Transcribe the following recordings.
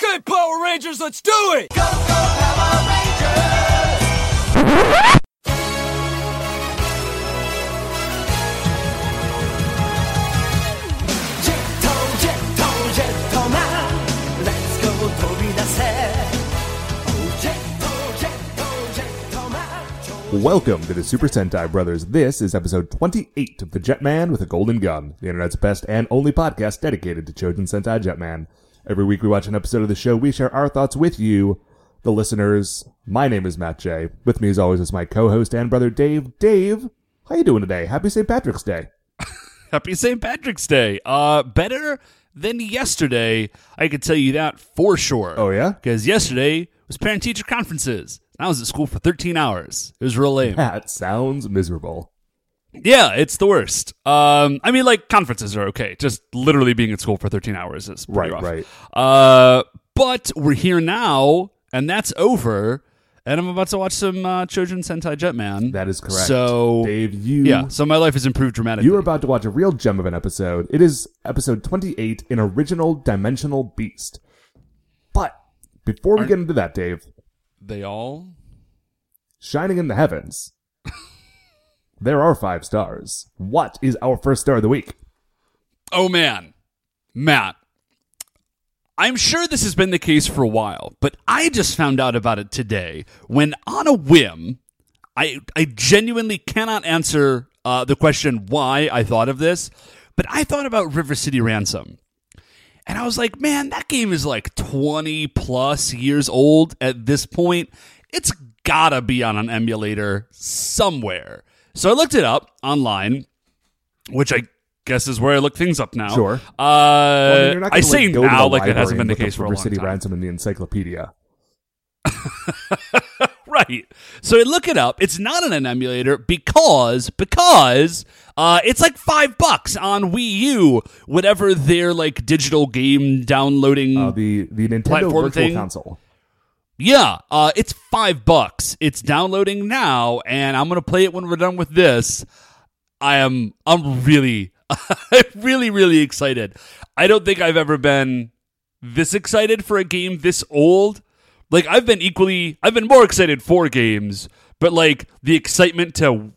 Okay, Power Rangers, let's do it! Go, go, Power Rangers! Welcome to the Super Sentai Brothers. This is episode 28 of The Jetman with a Golden Gun, the internet's best and only podcast dedicated to Chojin Sentai Jetman. Every week we watch an episode of the show, we share our thoughts with you, the listeners. My name is Matt J. With me as always is my co-host and brother Dave. Dave, how you doing today? Happy St. Patrick's Day. Happy St. Patrick's Day. Uh, better than yesterday. I can tell you that for sure. Oh yeah? Because yesterday was parent teacher conferences. I was at school for 13 hours. It was real lame. That sounds miserable. Yeah, it's the worst. Um, I mean, like conferences are okay. Just literally being at school for 13 hours is pretty Right, rough. right. Uh, but we're here now, and that's over. And I'm about to watch some uh, Chojin Sentai Jetman. That is correct. So Dave, you yeah, so my life has improved dramatically. You are about to watch a real gem of an episode. It is episode 28 in Original Dimensional Beast. But before we get into that, Dave, they all shining in the heavens, there are five stars. What is our first star of the week? Oh man, Matt. I'm sure this has been the case for a while, but I just found out about it today when, on a whim, I I genuinely cannot answer uh, the question why I thought of this, but I thought about River City Ransom. And I was like, man, that game is like 20 plus years old at this point. It's gotta be on an emulator somewhere. So I looked it up online, which I guess is where I look things up now. Sure. Uh, Well, I mean, I say now like it hasn't been the case for a long City time. Ransom in the encyclopedia. right. So I look it up. It's not an emulator because because uh, it's like five bucks on Wii U, whatever their like digital game downloading. Uh, the the Nintendo Virtual thing? Console. Yeah, uh, it's five bucks. It's downloading now, and I'm gonna play it when we're done with this. I am I'm really really really excited. I don't think I've ever been this excited for a game this old. Like I've been equally I've been more excited for games, but like the excitement to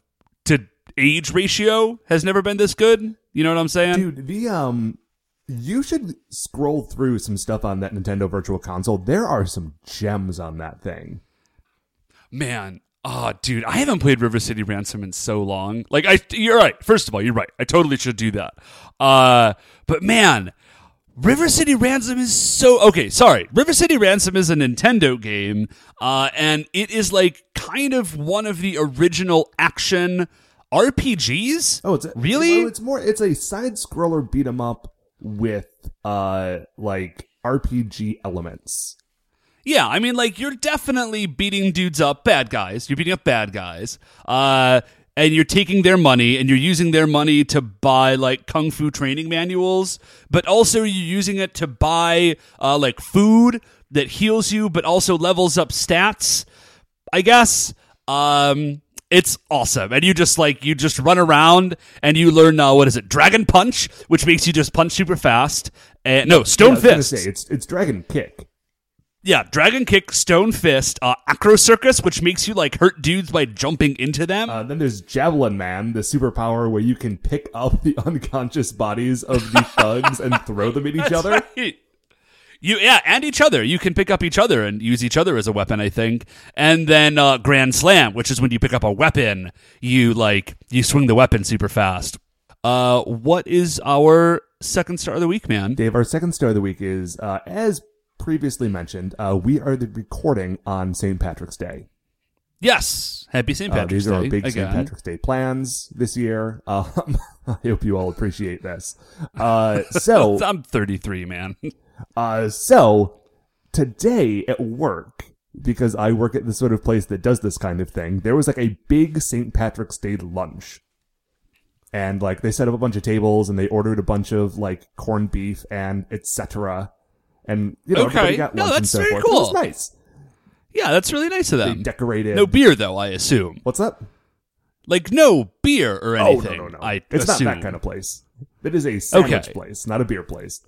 to age ratio has never been this good. You know what I'm saying? Dude, the um you should scroll through some stuff on that Nintendo Virtual Console. There are some gems on that thing. Man, oh, dude, I haven't played River City Ransom in so long. Like, I, you're right. First of all, you're right. I totally should do that. Uh, but man, River City Ransom is so okay. Sorry, River City Ransom is a Nintendo game, uh, and it is like kind of one of the original action RPGs. Oh, it's a, really? well, it's more. It's a side scroller beat 'em up with uh like RPG elements. Yeah, I mean, like you're definitely beating dudes up, bad guys. You're beating up bad guys, uh, and you're taking their money and you're using their money to buy like kung fu training manuals, but also you're using it to buy uh, like food that heals you, but also levels up stats. I guess. Um, it's awesome, and you just like you just run around and you learn uh, what is it, Dragon Punch, which makes you just punch super fast. And no, Stone Yeah, I was Fist. say, it's it's Dragon Kick. Yeah, Dragon Kick, Stone Fist, uh, Acro Circus, which makes you like hurt dudes by jumping into them. Uh, then there's Javelin Man, the superpower where you can pick up the unconscious bodies of the thugs and throw them at each That's other. right. You yeah, and each other. You can pick up each other and use each other as a weapon, I think. And then uh, Grand Slam, which is when you pick up a weapon, you like you swing the weapon super fast. Uh, what is our second star of the week, man? Dave, our second star of the week is, uh, as previously mentioned, uh, we are the recording on St. Patrick's Day. Yes, Happy St. Uh, Patrick's these are our Day big St. Patrick's Day plans this year. Um, I hope you all appreciate this. Uh, so, I'm 33, man. uh, so today at work, because I work at the sort of place that does this kind of thing, there was like a big St. Patrick's Day lunch. And like they set up a bunch of tables and they ordered a bunch of like corned beef and etc. And you know, Okay. everybody got No, lunch and so very forth. It was cool. nice. yeah, that's really nice of They them. decorated. No beer though, I assume. What's up? Like no beer or anything. Oh no no no! I it's assume. not that kind of place. It is a sandwich Okay. place, not a beer place.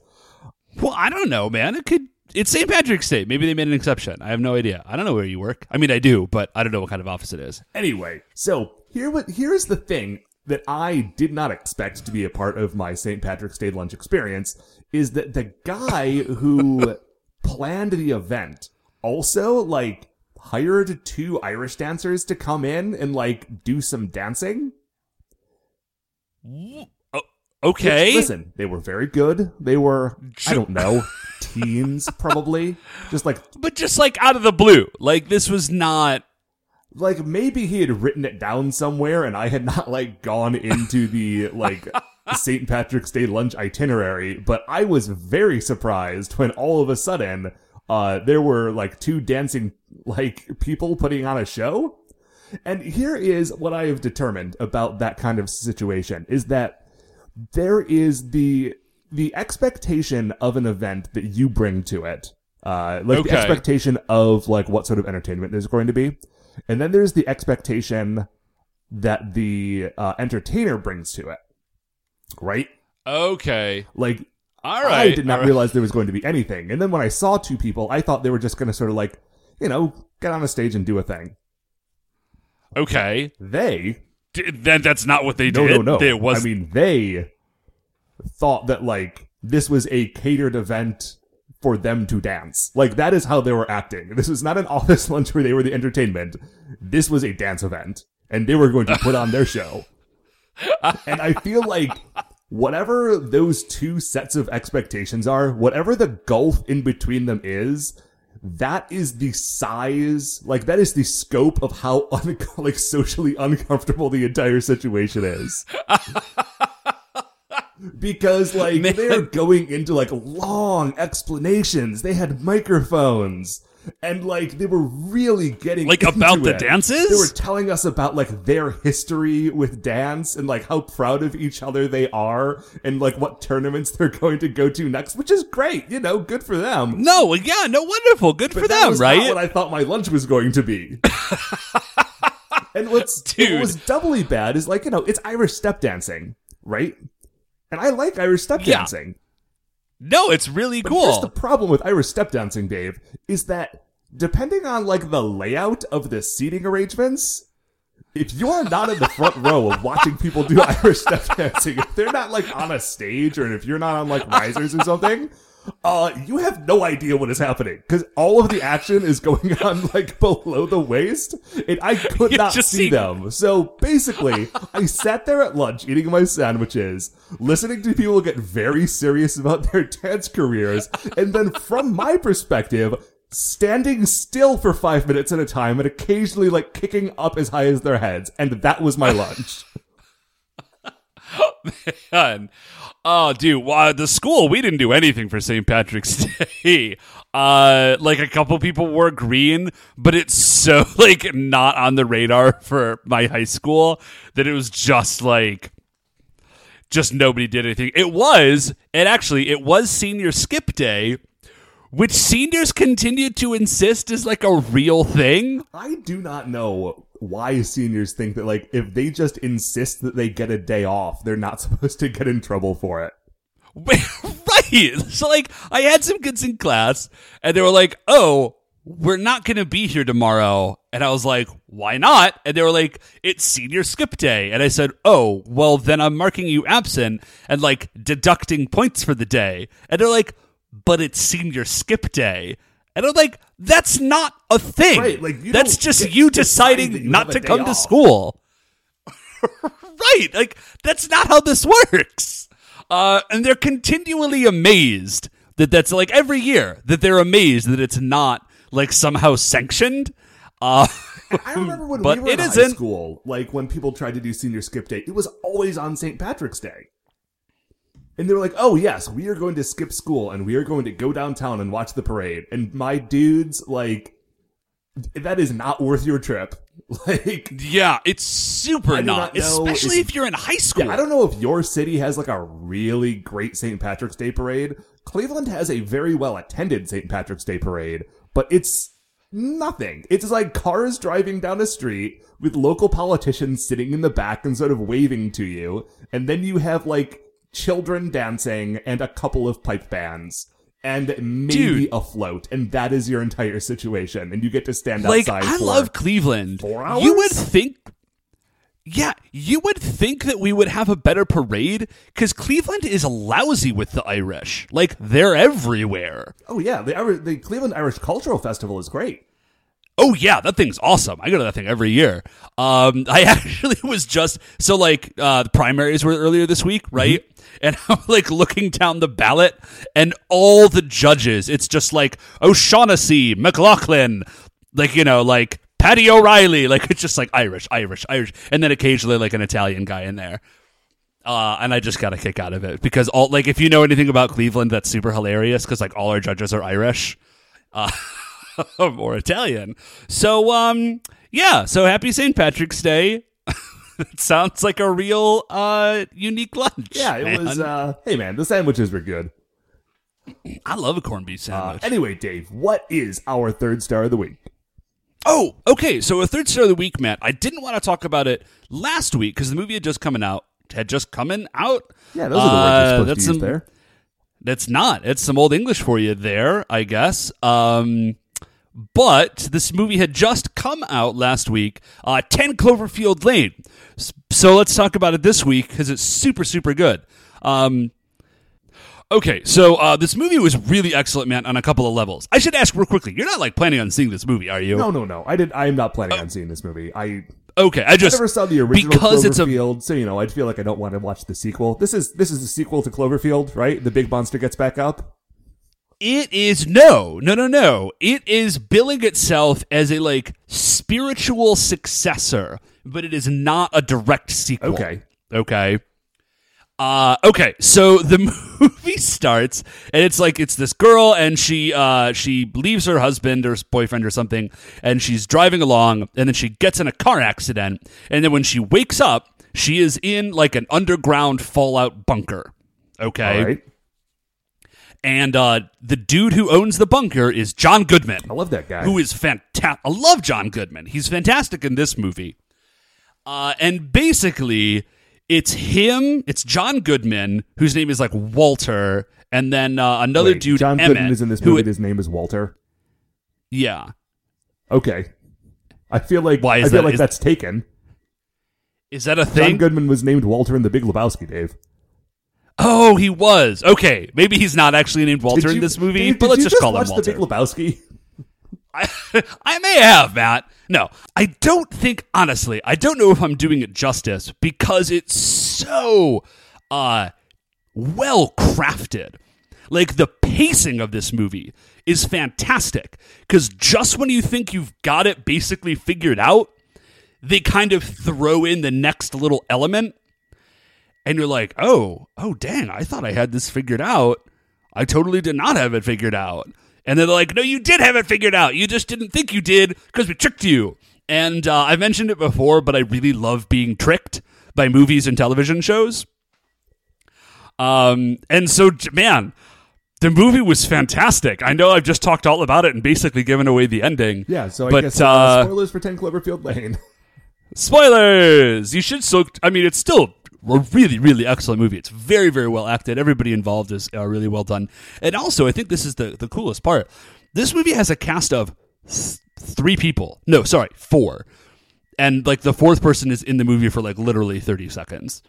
Well, I don't know, man. It could it's St. Patrick's Day. Maybe they made an exception. I have no idea. I don't know where you work. I mean, I do, but I don't know what kind of office it is. Anyway, so here what here's the thing that I did not expect to be a part of my St. Patrick's Day lunch experience is that the guy who planned the event also like hired two Irish dancers to come in and like do some dancing. Okay. Listen, they were very good. They were I don't know, teens probably. Just like but just like out of the blue. Like this was not like maybe he had written it down somewhere and I had not like gone into the like St. Patrick's Day lunch itinerary, but I was very surprised when all of a sudden uh there were like two dancing like people putting on a show. And here is what I have determined about that kind of situation is that there is the the expectation of an event that you bring to it. Uh like Okay. the expectation of like what sort of entertainment there's going to be. And then there's the expectation that the uh, entertainer brings to it. Right? okay. Like All right. I did not right. realize there was going to be anything. And then when I saw two people, I thought they were just going to sort of like, you know, get on a stage and do a thing. Okay. They, Then that's not what they no, did. no, no. It was I mean, they thought that like this was a catered event for them to dance. Like that is how they were acting. This was not an office lunch where they were the entertainment. This was a dance event, and they were going to put on their show. and I feel like whatever those two sets of expectations are, whatever the gulf in between them is, that is the size, like that is the scope of how un- like socially uncomfortable the entire situation is. because like Man. they're going into like long explanations. They had microphones. And like they were really getting Like, about the it. dances? They were telling us about like their history with dance and like how proud of each other they are and like what tournaments they're going to go to next, which is great. You know, good for them. No, yeah, no, wonderful. Good But for them, right? Not what I thought my lunch was going to be. and what's Dude. what was doubly bad is like you know it's Irish step dancing, right? And I like Irish step Yeah. dancing. No, it's really But cool. here's the problem with Irish step dancing, Dave, is that depending on like the layout of the seating arrangements, if you're not in the front row of watching people do Irish step dancing, if they're not like on a stage or if you're not on like risers or something, uh, you have no idea what is happening because all of the action is going on like below the waist, and I could You not see them. So basically, I sat there at lunch eating my sandwiches, listening to people get very serious about their dance careers, and then from my perspective, standing still for five minutes at a time and occasionally like kicking up as high as their heads. And that was my lunch. God. Oh, dude, wow, the school, we didn't do anything for St. Patrick's Day. Uh, like a couple people wore green, but it's so like not on the radar for my high school that it was just like just nobody did anything. It was, and actually, it was senior skip day, which seniors continue to insist is like a real thing. I do not know why seniors think that like if they just insist that they get a day off, they're not supposed to get in trouble for it. right. So like I had some kids in class and they were like, "Oh, we're not going to be here tomorrow." And I was like, "Why not?" And they were like, "It's senior skip day." And I said, "Oh, well then I'm marking you absent and like deducting points for the day." And they're like, "But it's senior skip day." And I'm like, "That's not a thing. Right, like, you That's just you to decide that deciding you not to come to school." right. Like that's not how this works. Uh, and they're continually amazed that that's like every year that they're amazed that it's not like somehow sanctioned. Uh, I remember when we were in high isn't. school, like when people tried to do senior skip day, it was always on St. Patrick's Day. And they were like, oh, yes, we are going to skip school and we are going to go downtown and watch the parade. And my dudes, like, that is not worth your trip. Like, yeah, it's super not, not especially if- if you're in high school. yeah, I don't know if your city has like a really great St. Patrick's Day parade. Cleveland has a very well attended St. Patrick's Day parade, but it's nothing. It's like cars driving down a street with local politicians sitting in the back and sort of waving to you, and then you have like children dancing and a couple of pipe bands. and maybe Dude. a float, and that is your entire situation, and you get to stand like outside. I love Cleveland. four hours? You would think Yeah, you would think that we would have a better parade cuz Cleveland is lousy with the Irish. Like they're everywhere. Oh yeah, the the Cleveland Irish Cultural Festival is great. Oh yeah, that thing's awesome. I go to that thing every year. Um, I actually was just so like uh, the primaries were earlier this week, right? And I'm like looking down the ballot, and all the judges, it's just like O'Shaughnessy, McLaughlin, like you know, like Patty O'Reilly, like it's just like Irish, Irish, Irish, and then occasionally like an Italian guy in there. Uh, and I just got a kick out of it because all like if you know anything about Cleveland, that's super hilarious because like all our judges are Irish uh, or Italian. So um, yeah. So happy St. Patrick's Day. It sounds like a real uh unique lunch. Yeah, it man. was. Uh, hey man, the sandwiches were good. I love a corned beef Uh, sandwich. anyway, Dave, what is our third star of the week? Oh, okay. So a third star of the week, Matt. I didn't want to talk about it last week because the movie had just coming out. Had just coming out. Yeah, those are the words Uh, that's some- there. That's not. It's some old English for you there, I guess. Um, but this movie had just come out last week, uh, 10 Cloverfield Lane. So let's talk about it this week because it's super, super good. Um, okay, so uh, this movie was really excellent, man, on a couple of levels. I should ask real quickly. You're not like planning on seeing this movie, are you? No, no, no. I did. I am not planning on seeing this movie. I Okay, I just never saw the original because it's a Cloverfield, so you know, I'd feel like I don't want to watch the sequel. This is this is a sequel to Cloverfield, right? The big monster gets back up. It is no, no, no, no. It is billing itself as a like spiritual successor, but it is not a direct sequel. Okay. Okay. Uh, okay, so the movie starts, and it's like it's this girl, and she uh, she leaves her husband or boyfriend or something, and she's driving along, and then she gets in a car accident, and then when she wakes up, she is in like an underground fallout bunker. Okay, All right. And uh, the dude who owns the bunker is John Goodman, I love that guy. who is fantastic. I love John Goodman. He's fantastic in this movie. Uh, and basically, it's him. It's John Goodman, whose name is like Walter, and then uh, another Wait, dude, John Emmett, Goodman is in this movie. His name is Walter. yeah. Okay. I feel like Why is I feel that- like is- that's taken. Is that a thing? John? Goodman was named Walter in The Big Lebowski. Dave. Oh, he was. Okay, maybe he's not actually named Walter Did in this movie, Dave, but let's you just call watch him The Big Lebowski. I, I may have, Matt. No, I don't think, honestly, I don't know if I'm doing it justice because it's so uh, well crafted. Like the pacing of this movie is fantastic because just when you think you've got it basically figured out, they kind of throw in the next little element and you're like, oh, oh, dang, I thought I had this figured out. I totally did not have it figured out. And they're like, no, you did have it figured out. You just didn't think you did because we tricked you. And uh, I mentioned it before, but I really love being tricked by movies and television shows. Um, and so, man, the movie was fantastic. I know I've just talked all about it and basically given away the ending. Yeah, so I but, guess uh, uh, spoilers for 10 Cloverfield Lane. Spoilers! You should so. I mean, it's still a really, really excellent movie. It's very, very well acted. Everybody involved is uh, really well done. And also, I think this is the the coolest part. This movie has a cast of th- three people. No, sorry, four. And like the fourth person is in the movie for like literally thirty seconds.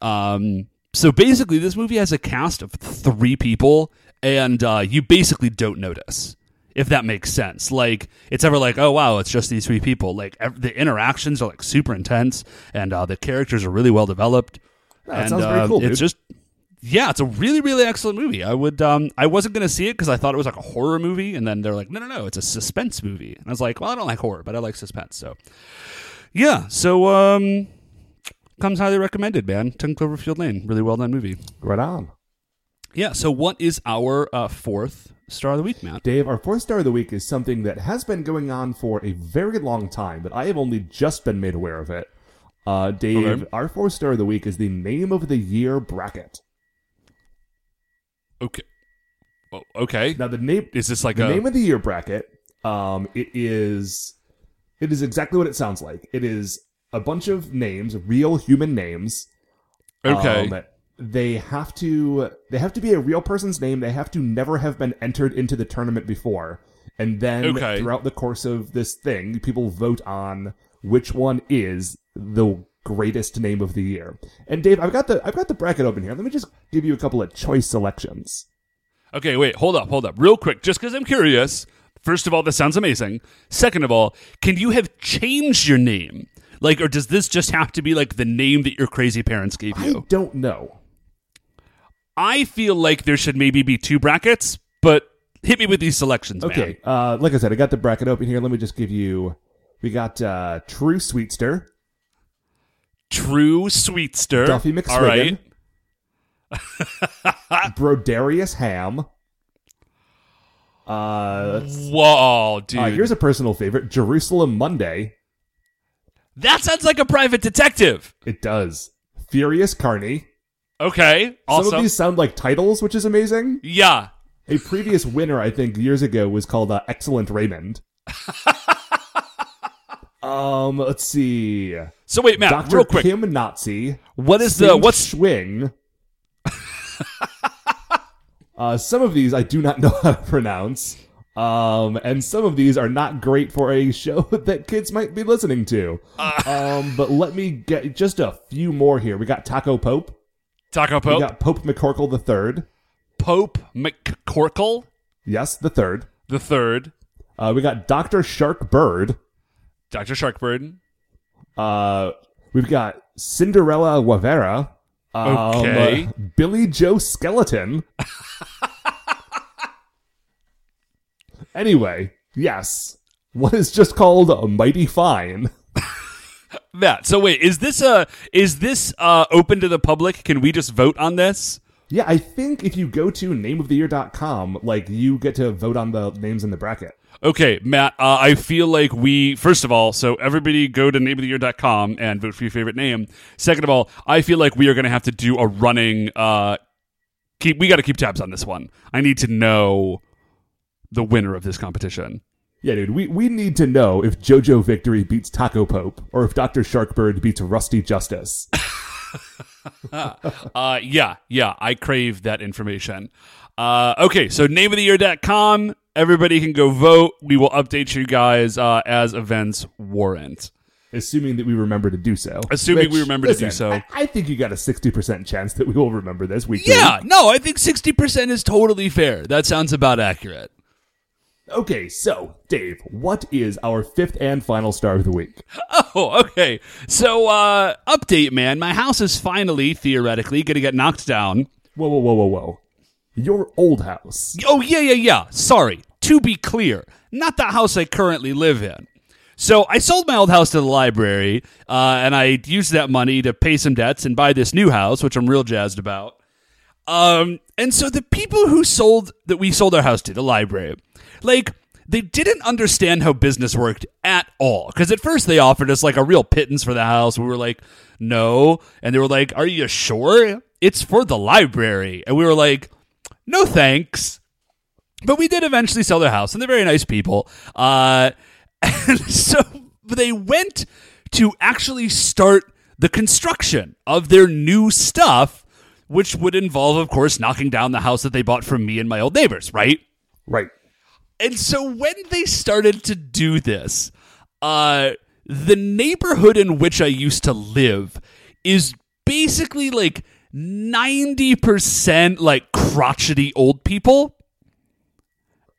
Um. So basically, this movie has a cast of three people, and uh, you basically don't notice if that makes sense. Like it's ever like, oh wow, it's just these three people. Like ev- the interactions are like super intense, and uh, the characters are really well developed. that and sounds pretty uh, cool, It's dude. just yeah, it's a really really excellent movie. I would um I wasn't gonna see it because I thought it was like a horror movie, and then they're like, no no no, it's a suspense movie, and I was like, well, I don't like horror, but I like suspense, so yeah. So um. Comes highly recommended, man. Ten Cloverfield Lane, really well done movie. Right on. Yeah. So, what is our uh, fourth star of the week, Matt? Dave, our fourth star of the week is something that has been going on for a very long time, but I have only just been made aware of it. Uh, Dave, Okay. our fourth star of the week is the name of the year bracket. Okay. Oh, okay. Now, the name Is this like the a name of the year bracket, um, it is it is exactly what it sounds like. It is a bunch of names, real human names. okay? um, they have to they have to be a real person's name. They have to never have been entered into the tournament before. And then Okay. throughout the course of this thing, people vote on which one is the greatest name of the year. And Dave, I've got the I've got the bracket open here. Let me just give you a couple of choice selections. Okay, wait, hold up, hold up, real quick, just because I'm curious. First of all, this sounds amazing. Second of all, can you have changed your name? Like, or does this just have to be like the name that your crazy parents gave you? I don't know. I feel like there should maybe be two brackets, but hit me with these selections, man. Okay, uh, like I said, I got the bracket open here. Let me just give you. We got uh, True Sweetster, True Sweetster. Duffy All right. Brodarius Ham. Uh, Whoa, dude. uh, here's a personal favorite: Jerusalem Monday. that sounds like a private detective. It does. Furious Carney. Okay. Some of these sound like titles, which is amazing. yeah. A previous winner, I think, years ago was called uh, Excellent Raymond. um, let's see. So wait, Matt, Dr. real quick. Kim Nazi. what is the what's swing? uh, some of these I do not know how to pronounce. Um, and some of these are not great for a show that kids might be listening to. um, but let me get just a few more here. We got Taco Pope. Taco Pope. We got Pope McCorkle the third. Pope McCorkle Yes, the third. the third. Uh, we got Doctor Shark Bird. Dr. Sharkbird. Uh, we've got Cinderella Guevara. Um, Okay. uh, Billy Joe Skeleton. anyway, yes. What is just called a Mighty Fine. Matt, so wait, is this uh is this uh open to the public? Can we just vote on this? Yeah, I think if you go to nameoftheyear.com, like, you get to vote on the names in the bracket. Okay, Matt, uh, I feel like we, first of all, so everybody go to nameoftheyear.com and vote for your favorite name. Second of all, I feel like we are going to have to do a running, uh, keep, we got to keep tabs on this one. I need to know the winner of this competition. Yeah, dude, we, we need to know if JoJo Victory beats Taco Pope or if Dr. Sharkbird beats Rusty Justice. Uh, yeah, yeah, I crave that information. Uh, okay, so nameoftheyear.com. Everybody can go vote. We will update you guys uh, as events warrant. assuming that we remember to do so. Assuming we remember to do so. I, I think you got a 60% chance that we will remember this week. Yeah, no, I think 60% is totally fair. That sounds about accurate. Okay, so, Dave, what is our fifth and final star of the week? Oh, okay. So, uh, update, man. My house is finally, theoretically, going to get knocked down. Whoa, whoa, whoa, whoa, whoa. Your old house. Oh, yeah, yeah, yeah. Sorry. To be clear, not the house I currently live in. So I sold my old house to the library, uh, and I used that money to pay some debts and buy this new house, which I'm real jazzed about. Um, and so the people who sold that we sold our house to, the library, like they didn't understand how business worked at all. Because at first they offered us like a real pittance for the house. We were like, no, and they were like, are you sure? It's for the library, and we were like, no thanks. But we did eventually sell their house, and they're very nice people. Uh, and so they went to actually start the construction of their new stuff, which would involve, of course, knocking down the house that they bought from me and my old neighbors, right? Right. And so when they started to do this, uh, the neighborhood in which I used to live is basically like 90% like crotchety old people.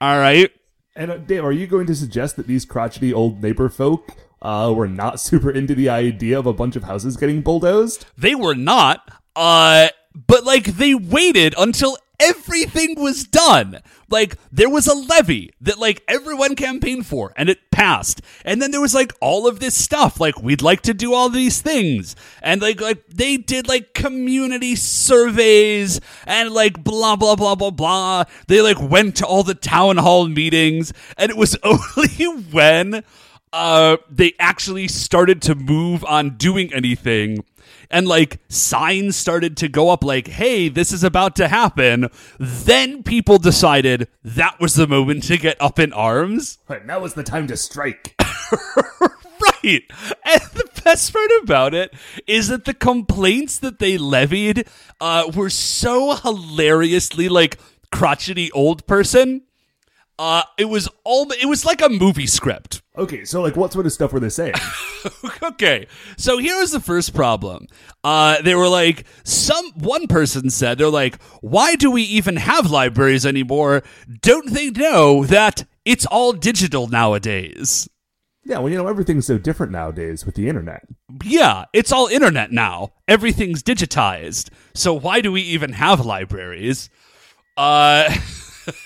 All right. And, uh, Dave, are you going to suggest that these crotchety old neighbor folk uh, were not super into the idea of a bunch of houses getting bulldozed? They were not. Uh, but like they waited until everything was done. Like there was a levy that like everyone campaigned for and it passed. And then there was like all of this stuff like we'd like to do all these things. And like like they did like community surveys and like blah blah blah blah blah. They like went to all the town hall meetings and it was only when uh they actually started to move on doing anything and like signs started to go up like hey this is about to happen then people decided that was the moment to get up in arms Right, now is the time to strike. right. And the best part about it is that the complaints that they levied uh, were so hilariously like crotchety old person. Uh, it was all. It was like a movie script. Okay, so like, what sort of stuff were they saying? okay, so here's the first problem. Uh, they were like, some one person said they're like, why do we even have libraries anymore? Don't they know that it's all digital nowadays? yeah, well, you know, everything's so different nowadays with the internet. Yeah, it's all internet now. Everything's digitized. So why do we even have libraries? Uh,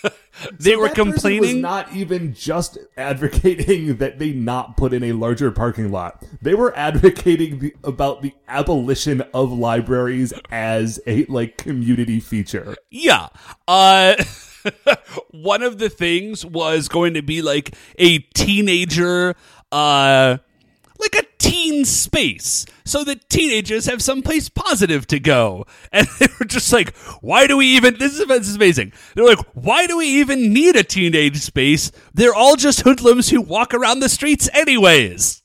they were complaining. was not even just advocating that they not put in a larger parking lot. They were advocating the, about the abolition of libraries as a like community feature. Yeah. Uh one of the things was going to be like a teenager uh like a teen space so that teenagers have someplace positive to go and they were just like why do we even this is, this is amazing they're like why do we even need a teenage space they're all just hoodlums who walk around the streets anyways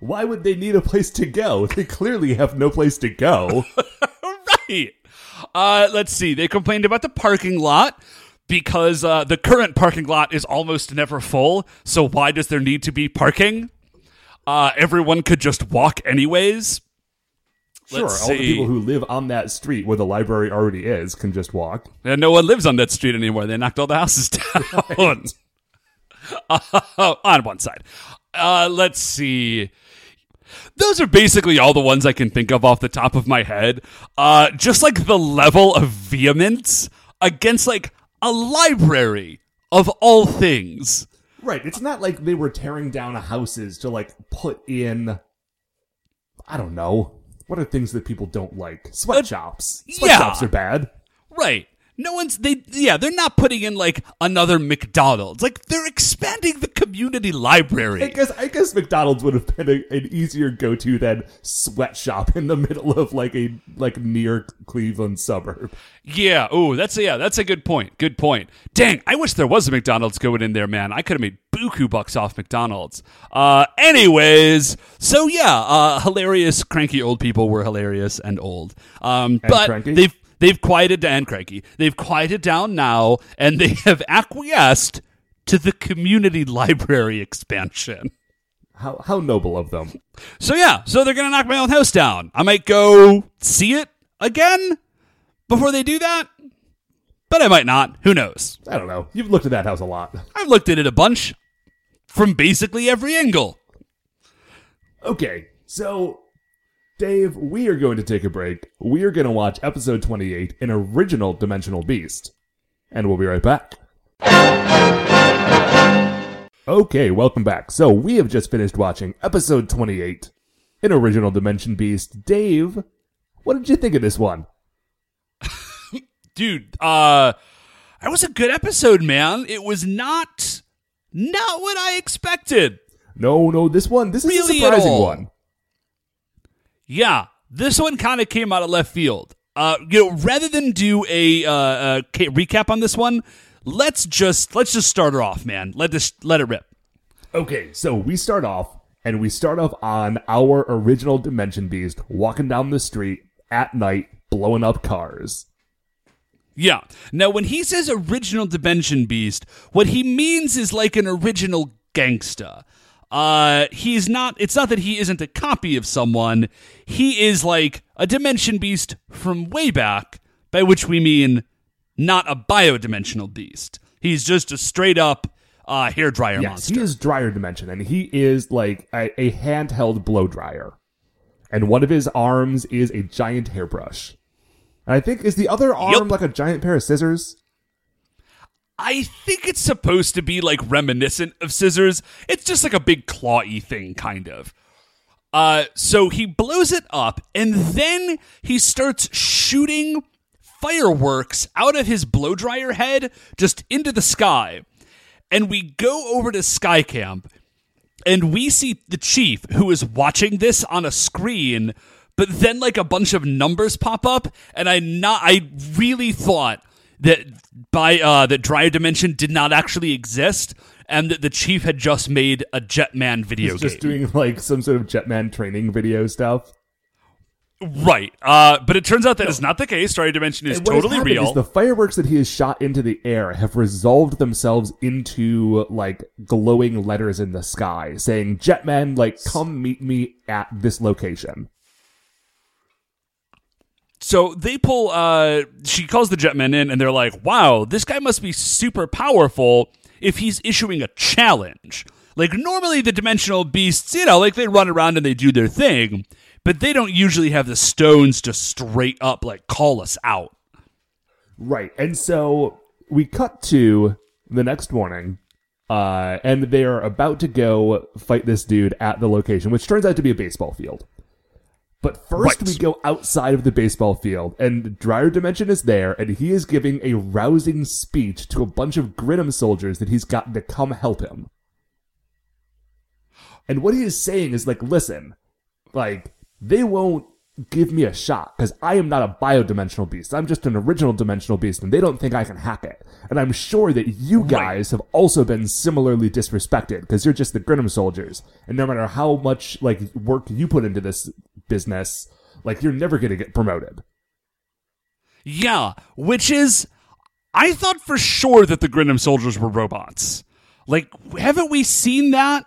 Why would they need a place to go? They clearly have no place to go. right. Uh, let's see. They complained about the parking lot because uh, the current parking lot is almost never full. So why does there need to be parking? Uh, everyone could just walk anyways. Sure, Let's all the people who live on that street where the library already is can just walk. And no one lives on that street anymore. They knocked all the houses down. Uh, on one side. Uh, let's see. Those are basically all the ones I can think of off the top of my head. Uh, just like the level of vehemence against like a library of all things. Right. It's not like they were tearing down houses to like put in I don't know. What are things that people don't like? Sweatshops. Uh, yeah. Sweatshops are bad. Right. No one's they yeah, they're not putting in like another McDonald's. Like they're expanding the community library. I guess I guess McDonald's would have been a, an easier go to than sweatshop in the middle of like a like near Cleveland suburb. Yeah, oh, that's a, yeah, that's a good point. Good point. Dang, I wish there was a McDonald's going in there, man. I could have made buku bucks off McDonald's. Uh anyways, so yeah, uh hilarious cranky old people were hilarious and old. Um but cranky? they've they've quieted down cranky. They've quieted down now and they have acquiesced to the community library expansion. How how noble of them. So yeah, so they're gonna knock my old house down. I might go see it again before they do that, but I might not. Who knows? I don't know. You've looked at that house a lot. I've looked at it a bunch from basically every angle. Okay, so Dave, we are going to take a break. We are going to watch episode 28, an original Dimensional Beast. And we'll be right back. Okay, welcome back. So, we have just finished watching episode 28, an original Dimension Beast. Dave, what did you think of this one? Dude, uh that was a good episode, man. It was not not what I expected. No, no, this one, this is Really a surprising one. Yeah, this one kind of came out of left field. Uh, you know, rather than do a uh, uh, ca- recap on this one, let's just let's just start her off, man. Let this let it rip. Okay, so we start off, and we start off on our original Dimension Beast walking down the street at night, blowing up cars. Yeah. Now, when he says original Dimension Beast, what he means is like an original gangsta. Uh, he's not. It's not that he isn't a copy of someone. He is like a Dimension Beast from way back, by which we mean not a biodimensional beast. He's just a straight up uh, hair dryer Yes, monster. he is dryer dimension, and he is like a, a handheld blow dryer, and one of his arms is a giant hairbrush. And I think is the other arm Yup. like a giant pair of scissors. I think it's supposed to be like reminiscent of scissors. It's just like a big clawy thing, kind of. Uh, so he blows it up, and then he starts shooting fireworks out of his blow dryer head just into the sky. And we go over to Sky Camp, and we see the chief who is watching this on a screen. But then, like a bunch of numbers pop up, and I not I really thought that by uh, that Dimension did not actually exist, and that the chief had just made a Jetman video He's game. just doing like some sort of Jetman training video stuff. right, uh, but it turns out that is not the case. Dryer Dimension is And what has totally real. is the fireworks that he has shot into the air have resolved themselves into like glowing letters in the sky saying, Jetman, like, come meet me at this location. So they pull. Uh, she calls the Jetman in, and they're like, "Wow, this guy must be super powerful if he's issuing a challenge." Like normally, the dimensional beasts, you know, like they run around and they do their thing, but they don't usually have the stones to straight up like call us out. Right. And so we cut to the next morning, uh, and they are about to go fight this dude at the location, which turns out to be a baseball field. But first, Right. we go outside of the baseball field, and Dryer Dimension is there, and he is giving a rousing speech to a bunch of Grinam soldiers that he's gotten to come help him. And what he is saying is like, listen, like, they won't give me a shot because I am not a biodimensional beast. I'm just an original dimensional beast and they don't think I can hack it. And I'm sure that you guys have also been similarly disrespected because you're just the Grinam soldiers. And no matter how much like work you put into this business, like you're never going to get promoted. Yeah, which is, I thought for sure that the Grinam soldiers were robots. Like, haven't we seen that?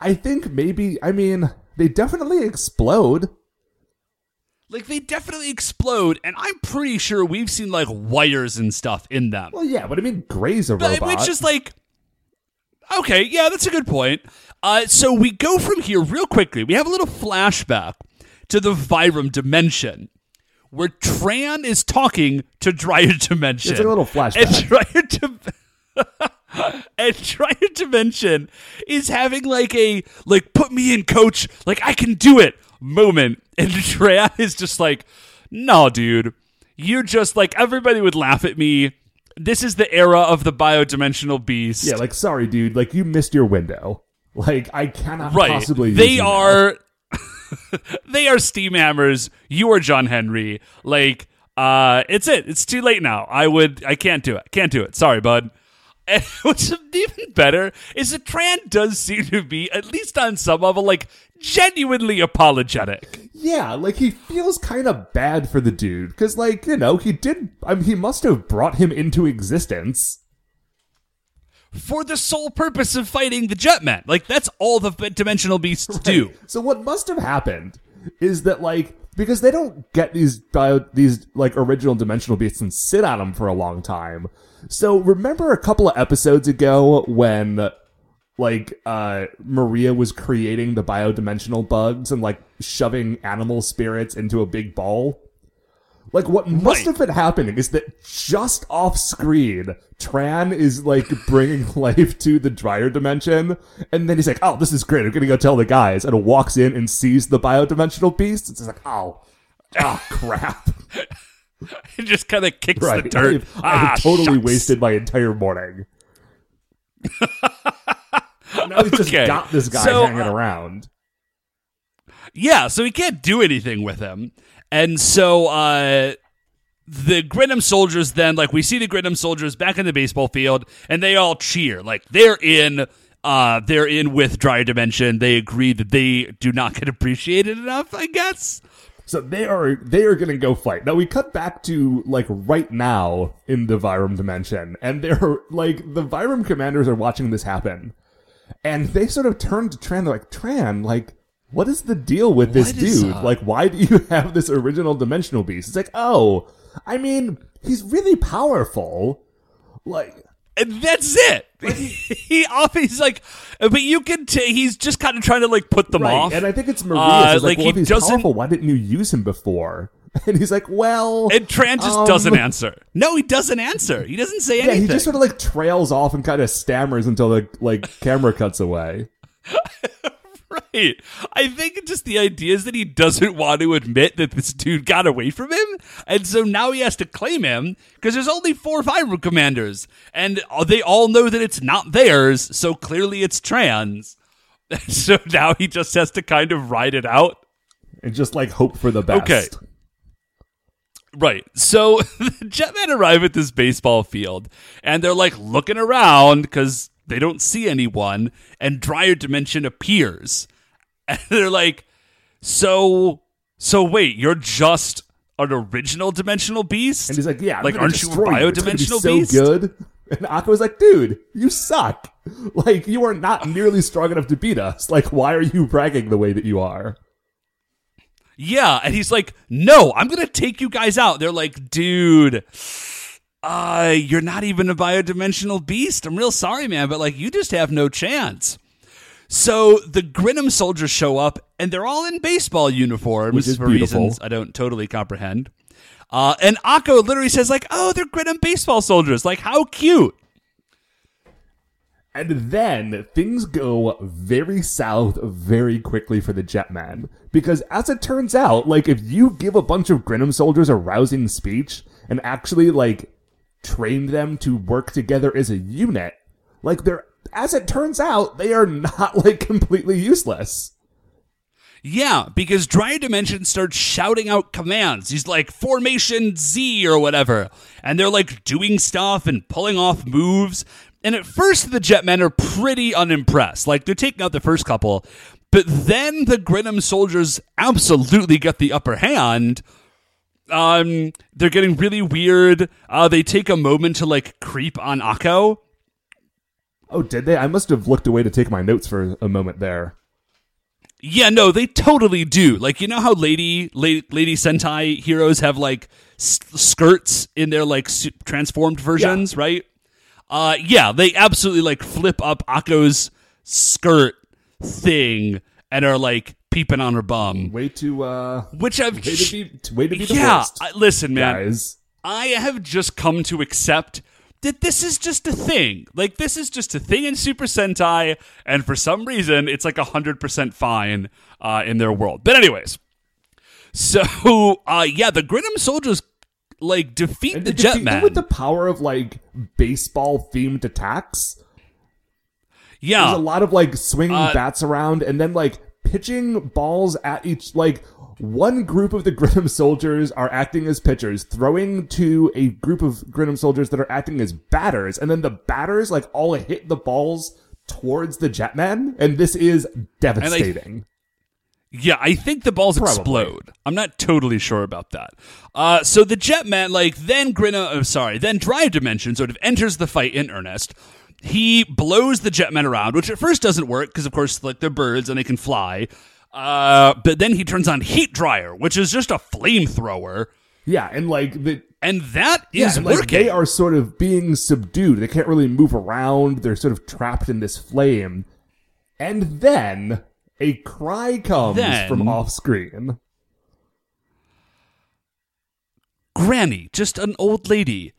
I think maybe, I mean, they definitely explode. Like, they definitely explode, and I'm pretty sure we've seen like wires and stuff in them. Well, yeah, but I mean, Gray's a But robot. Which is like, okay, yeah, that's a good point. Uh, so we go from here real quickly. We have a little flashback to the Vyram dimension where Tran is talking to Dryer Dimension. It's like a little flashback. And Dryer Dim- and Dryer Dimension is having like a like put me in, coach. Like I can do it moment. And Tran is just like, no, dude. You're just like everybody would laugh at me. This is the era of the biodimensional beast. yeah, like, sorry, dude, like, you missed your window. Like, I cannot right. possibly they you are they are steam hammers. You are John Henry. Like, uh, it's it. It's too late now. I would. I can't do it. Can't do it. Sorry, bud. And what's even better is that Tran does seem to be, at least on some level, like genuinely apologetic. Yeah, like he feels kind of bad for the dude because, like, you know, he did. I mean, he must have brought him into existence. for the sole purpose of fighting the Jetmen. Like that's all the dimensional beasts do. So what must have happened is that, like, because they don't get these bio, these like original dimensional beasts and sit on them for a long time. So remember a couple of episodes ago when. Like uh Maria was creating the biodimensional bugs and like shoving animal spirits into a big ball. Like what must Right. have been happening is that just off screen, Tran is like bringing life to the dryer dimension, and then he's like, "Oh, this is great! I'm gonna go tell the guys," and walks in and sees the biodimensional beast. It's just like, "Oh, oh crap!" It just kind of kicks right? the dirt. I've, ah, I've totally shucks. wasted my entire morning. now he's just Okay. got this guy So, hanging uh, around. Yeah, so he can't do anything with him. And so uh the Grinam soldiers then like we see the Grinam soldiers back in the baseball field and they all cheer. Like they're in uh they're in with Dryer Dimension. They agree that they do not get appreciated enough, I guess. So they are they are gonna go fight. Now we cut back to like right now in the Vyram dimension, and they're like the Vyram commanders are watching this happen, and they sort of turn to Tran. They're like, Tran, like, what is the deal with this What is dude? up?" Like, why do you have this original dimensional beast? It's like, oh, I mean, he's really powerful. Like, And that's it. he off he's like but you can t- he's just kind of trying to like put them right? off. And I think it's Maria. Uh, like, like, well, he if he's doesn't- powerful, why didn't you use him before? And he's like, well, and Tran just um, doesn't answer. No, he doesn't answer. He doesn't say Yeah, anything. he just sort of like trails off and kind of stammers until the like camera cuts away. Right. I think just the idea is that he doesn't want to admit that this dude got away from him. And so now he has to claim him because there's only four Vyram commanders. And they all know that it's not theirs. So clearly it's Tran's. So now he just has to kind of ride it out. and just like hope for the best. Okay. Right. So the Jetmen arrive at this baseball field and they're like looking around because they don't see anyone. And Dryer Dimension appears. And they're like, so, so wait, you're just an original dimensional beast? And he's like, "Yeah, I'm like, aren't you a. It's be so beast? good." And Ako's like, "Dude, you suck. Like, you are not nearly strong enough to beat us. Like, why are you bragging the way that you are?" Yeah, and he's like, "No, I'm gonna take you guys out." They're like, "Dude, uh, you're not even a biodimensional beast. I'm real sorry, man, but like, you just have no chance." So the Grinam soldiers show up, and they're all in baseball uniforms Which is for beautiful. reasons I don't totally comprehend. Uh, and Ako literally says, "Like, oh, they're Grinam baseball soldiers. Like, how cute." And then things go very south very quickly for the Jetman. Because as it turns out, like if you give a bunch of Grinam soldiers a rousing speech and actually like train them to work together as a unit, like they're as it turns out, they are not like completely useless. Yeah, because Dryer Dimension starts shouting out commands. He's like, Formation Z or whatever. And they're like doing stuff and pulling off moves. And at first, the Jetmen are pretty unimpressed. Like, they're taking out the first couple. But then the Grinam soldiers absolutely get the upper hand. Um, they're getting really weird. Uh, they take a moment to like creep on Ako. Oh, did they? I must have looked away to take my notes for a moment there. Yeah, no, they totally do. Like, you know how lady lady, lady Sentai heroes have like s- skirts in their like su- transformed versions, right? Uh, yeah, they absolutely like flip up Ako's skirt thing and are like peeping on her bum, Way to uh which I've way to be way to be the yeah. worst, I, listen, man, guys. I have just come to accept that this is just a thing. Like this is just a thing in Super Sentai, and for some reason, it's like hundred percent fine uh, in their world. But anyways, so uh, yeah, the Grinam soldiers like defeat And the Jetman. with the power of like baseball themed attacks. yeah, There's a lot of like swinging Uh, bats around and then like pitching balls at each like one group of the Grinam soldiers are acting as pitchers, throwing to a group of Grinam soldiers that are acting as batters, and then the batters like all hit the balls towards the Jetman, and this is devastating. Yeah, I think the balls Probably. explode. I'm not totally sure about that. Uh, so the Jetman, like, then Grinna, oh, sorry, then Drive Dimension sort of enters the fight in earnest. He blows the Jetman around, which at first doesn't work because, of course, like they're birds and they can fly. Uh, but then he turns on Heat Dryer, which is just a flamethrower, yeah, and like the and that is yeah, and, like, working. they are sort of being subdued. They can't really move around. They're sort of trapped in this flame. And then a cry comes Then- from off screen. Granny, just an old lady,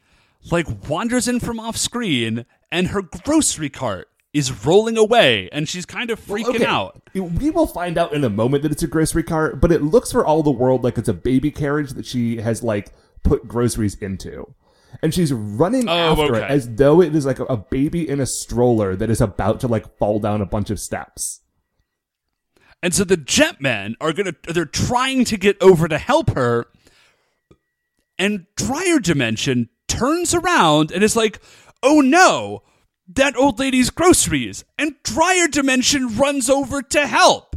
like wanders in from off screen, and her grocery cart is rolling away, and she's kind of freaking Okay, out. We will find out in a moment that it's a grocery cart, but it looks for all the world like it's a baby carriage that she has like put groceries into. And she's running Oh, after it as though it is like a baby in a stroller that is about to like fall down a bunch of steps. And so the Jetmen are gonna they're trying to get over to help her. And Dryer Dimension turns around and is like, oh no, that old lady's groceries. And Dryer Dimension runs over to help.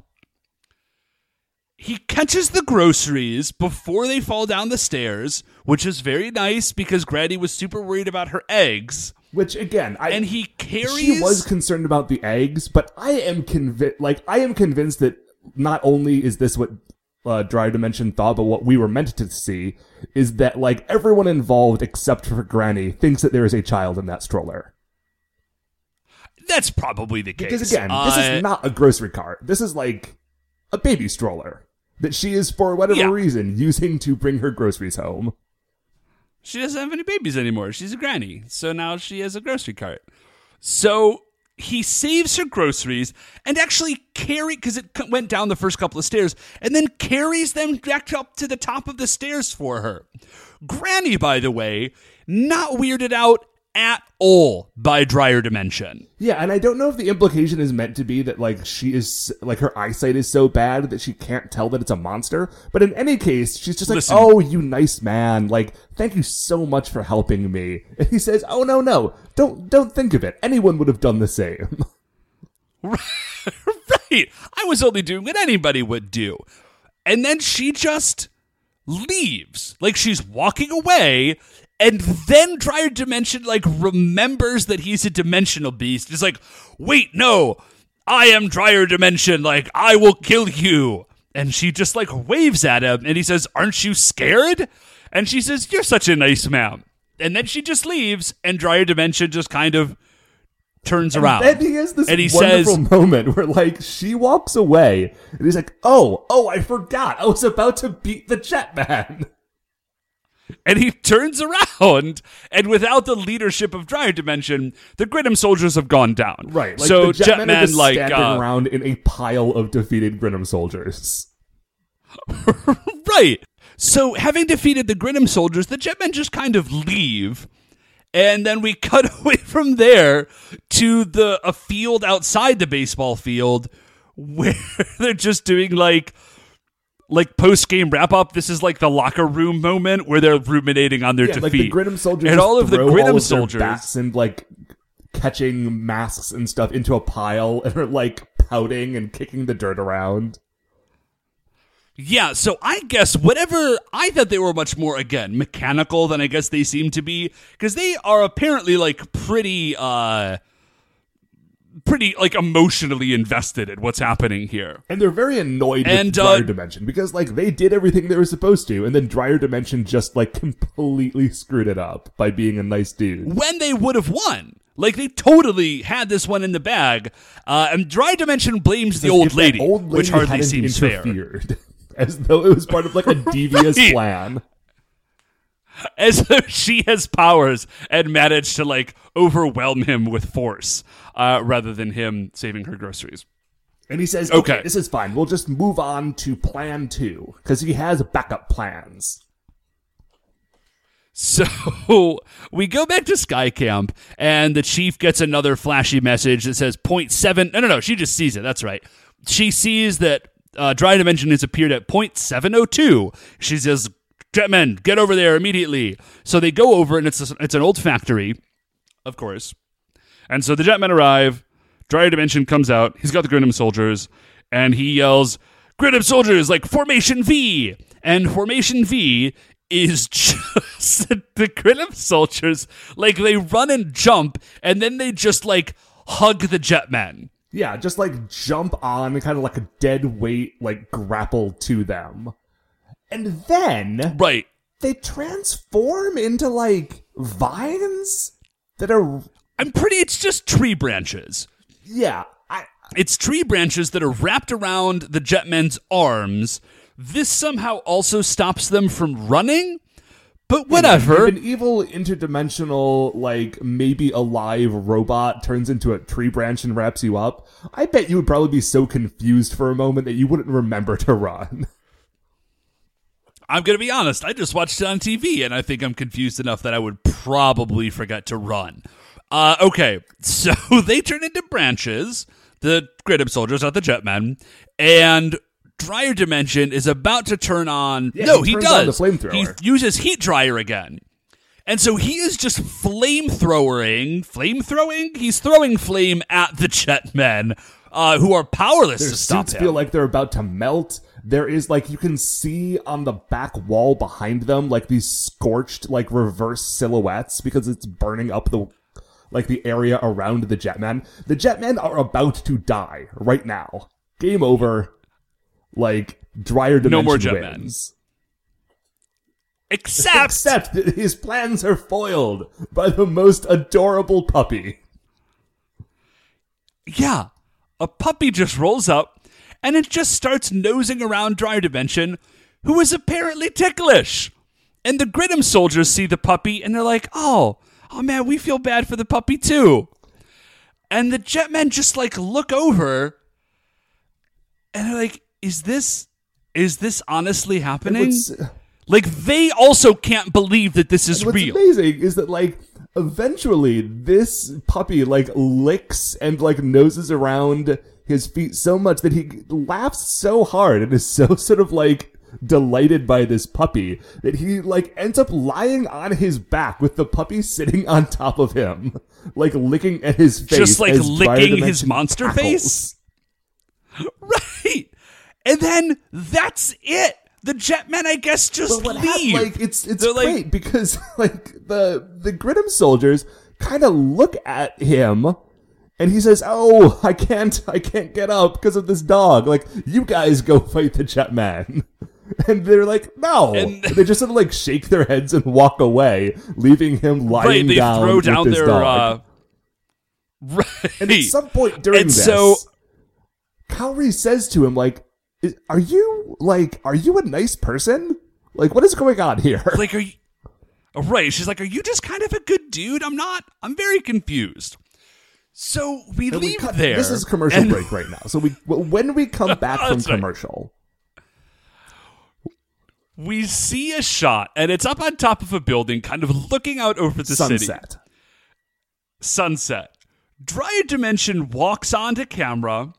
He catches the groceries before they fall down the stairs, which is very nice because Granny was super worried about her eggs. Which again, I And he carries she was concerned about the eggs, but I am convinced. Like I am convinced that not only is this what uh, Dry Dimension thought, but what we were meant to see is that like everyone involved except for Granny thinks that there is a child in that stroller. that's probably the case. Because again, this Uh, is not a grocery cart. This is like a baby stroller that she is for whatever Yeah. reason using to bring her groceries home. She doesn't have any babies anymore. She's a granny. So now she has a grocery cart. So he saves her groceries and actually carry because it went down the first couple of stairs and then carries them back up to the top of the stairs for her. Granny, by the way, not weirded out at all by Dryer Dimension. Yeah, and I don't know if the implication is meant to be that like she is like her eyesight is so bad that she can't tell that it's a monster. But in any case, she's just like, Listen. "Oh, you nice man! Like, thank you so much for helping me." And he says, "Oh no, no, don't don't think of it. Anyone would have done the same." right. I was only doing what anybody would do. And then she just leaves. Like she's walking away. And then Dryer Dimension like remembers that he's a dimensional beast. He's like, wait, no, I am Dryer Dimension. Like, I will kill you. And she just like waves at him and he says, Aren't you scared? And she says, You're such a nice man. And then she just leaves and Dryer Dimension just kind of turns around. And he has this And he wonderful says- moment where like she walks away and he's like, "Oh, oh, I forgot. I was about to beat the Jetman." and he turns around, and without the leadership of Dryer Dimension, the Grinam soldiers have gone down. Right. Like so the Jetman, just like, standing uh, around in a pile of defeated Grinam soldiers. right. So having defeated the Grinam soldiers, the Jetmen just kind of leave. And then we cut away from there to the a field outside the baseball field where they're just doing like like post game wrap up. This is like the locker room moment where they're ruminating on their Yeah, defeat. like the Grinam soldiers and all of the Grinam of soldiers. bats and like catching masks and stuff into a pile and are like pouting and kicking the dirt around. Yeah, so I guess whatever I thought they were much more again mechanical than I guess they seem to be because they are apparently like pretty uh pretty like emotionally invested in what's happening here. And they're very annoyed And, with Dryer uh, Dimension because like they did everything they were supposed to, and then Dryer Dimension just like completely screwed it up by being a nice dude. When they would have won. Like they totally had this one in the bag. Uh and Dry Dimension blames the old lady, old lady which hardly seems fair. As though it was part of like a devious Right. plan. as though she has powers and managed to like overwhelm him with force uh, rather than him saving her groceries. And he says, okay, Okay. this is fine. We'll just move on to plan two. Because he has backup plans. So we go back to Sky Camp, and the chief gets another flashy message that says 0.7. No, no, no. She just sees it. That's right. She sees that uh, Dry Dimension has appeared at 0.702. She says, Jetmen, get over there immediately. So they go over, and it's, a, it's an old factory, of course. And so the Jetmen arrive. Dryer Dimension comes out. He's got the Grinam soldiers, and he yells, Grinam soldiers, like Formation V. And Formation V is just the Grinam soldiers. Like they run and jump, and then they just like hug the Jetmen. Yeah, just like jump on, and kind of like a dead weight, like grapple to them. And then Right. they transform into like vines that are, I'm pretty, it's just tree branches. yeah, I, It's tree branches that are wrapped around the Jetmen's arms. This somehow also stops them from running, but whatever. If an evil interdimensional, like maybe alive robot turns into a tree branch and wraps you up, I bet you would probably be so confused for a moment that you wouldn't remember to run. I'm going to be honest. I just watched it on TV, and I think I'm confused enough that I would probably forget to run. Uh, okay, so they turn into branches, the Grinam soldiers, not the Jetmen, and Dryer Dimension is about to turn on. Yeah, no, he he, does. the flamethrower. He uses heat dryer again. And so he is just flamethrowing, flamethrowing? He's throwing flame at the Jetmen, uh, who are powerless Their to stop suits him. feel like they're about to melt. There is like you can see on the back wall behind them like these scorched like reverse silhouettes because it's burning up the like the area around the Jetmen. The Jetmen are about to die right now. Game over. Like Dryer Dimension No more Jetmen. wins. Except, Except that his plans are foiled by the most adorable puppy. Yeah. A puppy just rolls up and it just starts nosing around Dryer Dimension, who is apparently ticklish. And the Grinam soldiers see the puppy and they're like, oh, oh man, we feel bad for the puppy too. And the Jetmen just like look over and they're like, is this is this honestly happening? Like they also can't believe that this is real. what's real. amazing is that like eventually this puppy like licks and like noses around his feet so much that he laughs so hard and is so sort of like delighted by this puppy that he like ends up lying on his back with the puppy sitting on top of him like licking at his face Just like licking his monster cackles. face? Right. And then that's it. The Jetmen, I guess, just leave. like it's it's They're like- great because like the the Grinam soldiers kind of look at him and he says, "Oh, I can't I can't get up because of this dog. Like you guys go fight the Jetman." And they're like, "No." And- they just sort of like shake their heads and walk away, leaving him lying right, they down throw with down this their dog. uh Right. and at some point during And this, so- Kaori says to him, "Like, is, are you like are you a nice person? Like, what is going on here?" like are you Oh, right she's like are you just kind of a good dude i'm not i'm very confused so we And we leave cut- there This is commercial and- break right now. So we when we come oh, back from That's right. commercial, we see a shot and it's up on top of a building kind of looking out over the city sunset. sunset dimension walks onto camera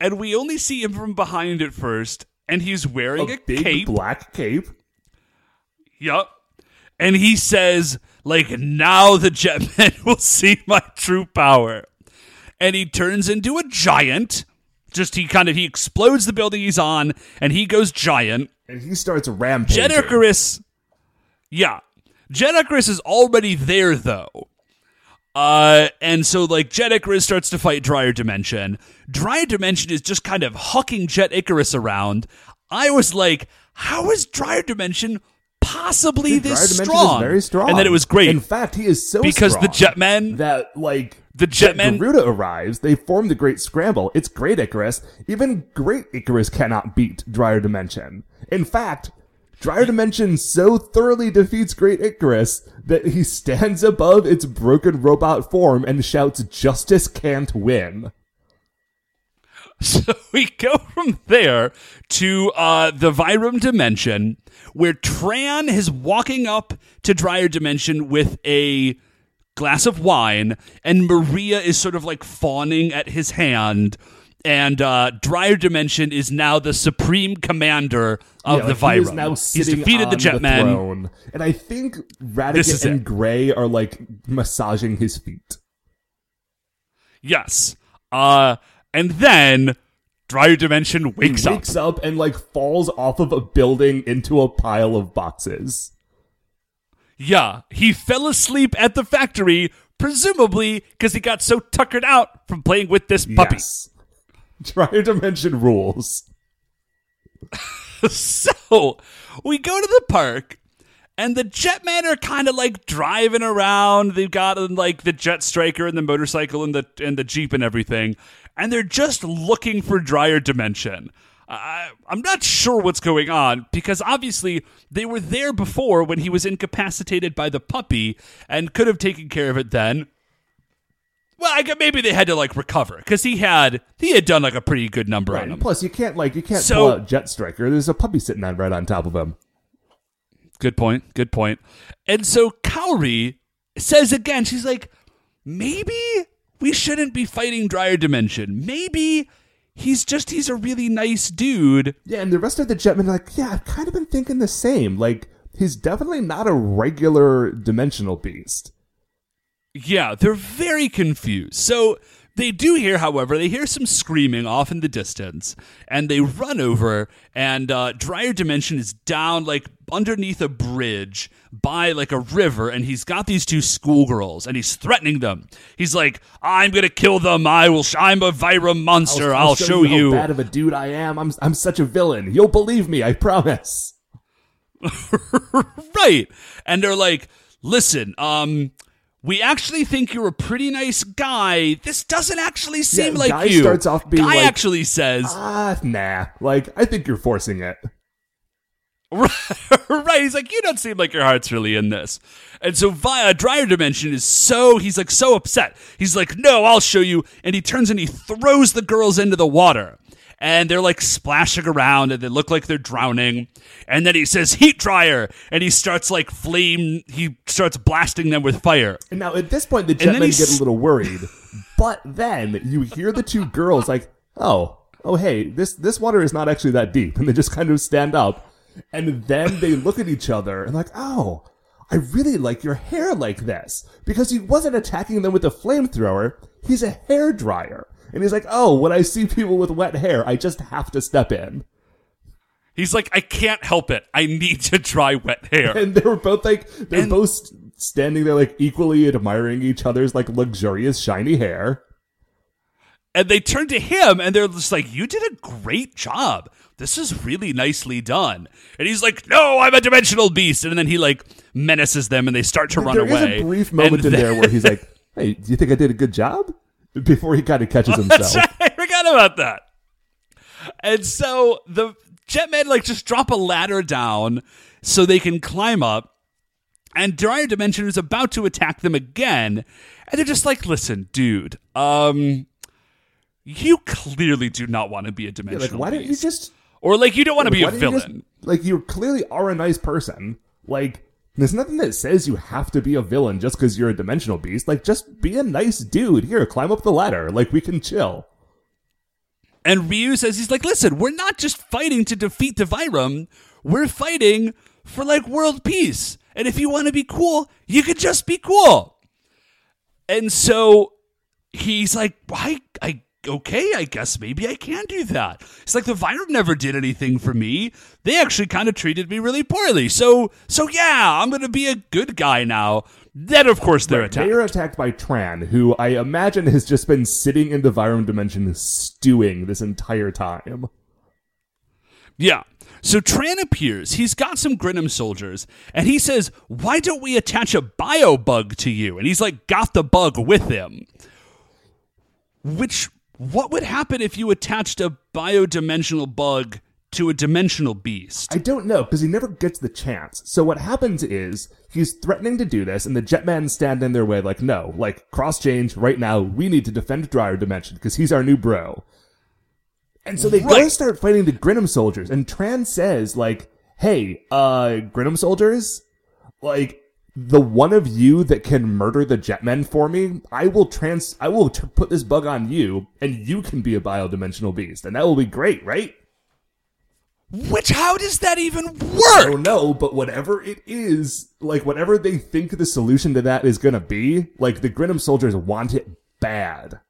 and we only see him from behind at first and he's wearing a, A big cape black cape. Yup. And he says, like, now the Jetman will see my true power. And he turns into a giant. Just he kind of he explodes the building he's on, and he goes giant. And he starts rampaging. Jet Icarus, yeah, Jet Icarus is already there though. Uh, and so like Jet Icarus starts to fight Dryer Dimension. Dryer Dimension is just kind of hucking Jet Icarus around. I was like, how is Dryer Dimension possibly Dude, this strong? Very strong. And then it was great In fact, he is so strong. because the Jetmen, that like the Jet Jetmen, Garuda arrives. They form the Great Scramble. It's Great Icarus. Even Great Icarus cannot beat Dryer Dimension. In fact. Dryer Dimension so thoroughly defeats Great Icarus that he stands above its broken robot form and shouts, Justice can't win. So we go from there to uh, the Vyram dimension, where Tran is walking up to Dryer dimension with a glass of wine, and Maria is sort of like fawning at his hand. And uh, Dryer Dimension is now the supreme commander of Yeah, the like, he is Vyram. He's defeated on the Jetman. throne. and I think Radiguet and it. Gray are like massaging his feet. Yes. Uh, and then Dryer Dimension wakes, he wakes up. up. and like falls off of a building into a pile of boxes. Yeah, he fell asleep at the factory, presumably because he got so tuckered out from playing with this puppy. Yes. Dryer Dimension rules. so we go to the park, and the Jetmen are kind of like driving around. They've got like the Jet Striker and the motorcycle and the and the Jeep and everything, and they're just looking for Dryer Dimension. I, I'm not sure what's going on because obviously they were there before when he was incapacitated by the puppy and could have taken care of it then. Well, I guess maybe they had to like recover because he had he had done like a pretty good number on him. plus, you can't like you can't So- pull out Jet Striker. There's a puppy sitting on right on top of him. Good point. Good point. And so Kaori says again, she's like, maybe we shouldn't be fighting Dryer Dimension. Maybe he's just he's a really nice dude. Yeah, and the rest of the Jetmen are like, yeah, I've kind of been thinking the same. Like, he's definitely not a regular dimensional beast. Yeah, they're very confused. So they do hear, however, they hear some screaming off in the distance, and they run over, and uh, Dryer Dimension is down like underneath a bridge by like a river, and he's got these two schoolgirls, and he's threatening them. He's like, "I'm gonna kill them. I will. Sh- I'm a Vira monster. I'll, show, you how you." bad of a dude I am. I'm I'm such a villain. You'll believe me, I promise. right. And they're like, listen, um, we actually think you're a pretty nice guy. This doesn't actually seem like Guy you. starts off being Guy like- actually says, Ah, nah. Like, I think you're forcing it. right. He's like, you don't seem like your heart's really in this. And so via Dryer Dimension is so he's like so upset. He's like, no, I'll show you. And he turns and he throws the girls into the water. And they're like splashing around and they look like they're drowning. And then he says heat dryer! And he starts like flame, he starts blasting them with fire. And now at this point, the then jetmen get a little worried, but then you hear the two girls like, "Oh, oh, hey, this this water is not actually that deep," and they just kind of stand up, and then they look at each other and like, "Oh, I really like your hair like this," because he wasn't attacking them with a flamethrower; he's a hair dryer, and he's like, "Oh, when I see people with wet hair, I just have to step in." He's like, I can't help it. I need to dry wet hair. And they were both like, they're And- both standing there like equally admiring each other's like luxurious shiny hair. and they turn to him and they're just like, You did a great job. This is really nicely done. And he's like, No, I'm a dimensional beast. And then he like menaces them and they start to run There is away. a brief moment And in there where he's like, "Hey, do you think I did a good job?" Before he kind of catches That's himself. right. I forgot about that. And so the jetmen like just drop a ladder down so they can climb up. And Dryer Dimension is about to attack them again. And they're just like, listen, dude, um, you clearly do not want to be a Like, dimensional why don't you just Or like you don't want to be a don't you just- villain. like you clearly are a nice person. Like there's nothing that says you have to be a villain just because you're a dimensional beast. Like just be a nice dude. Here, climb up the ladder. Like we can chill. And Ryu says he's like, listen, we're not just fighting to defeat the Vyram. We're fighting for like world peace. And if you want to be cool, you could just be cool. And so he's like, I, I, okay, I guess maybe I can do that. It's like the Vyram never did anything for me. They actually kind of treated me really poorly. So, so yeah, I'm gonna be a good guy now. Then of course they're attacked. They are attacked by Tran, who I imagine has just been sitting in the Vyram dimension stewing this entire time. Yeah. So Tran appears. He's got some Grinam soldiers, and he says, "Why don't we attach a bio bug to you?" And he's like, got the bug with him. Which, what would happen if you attached a bio-dimensional bug to a dimensional beast? I don't know because he never gets the chance. So what happens is he's threatening to do this, and the Jetmen stand in their way, like, no, like cross change right now. We need to defend Dryer Dimension because he's our new bro. And so they go Right. start fighting the Grinam soldiers, and Tran says, like, hey, uh, Grinam soldiers, like, the one of you that can murder the Jetmen for me, I will trans, I will t- put this bug on you, and you can be a biodimensional beast, and that will be great, right? Which, how does that even work? I don't know, but whatever it is, like whatever they think the solution to that is gonna be, like the Grinam soldiers want it bad.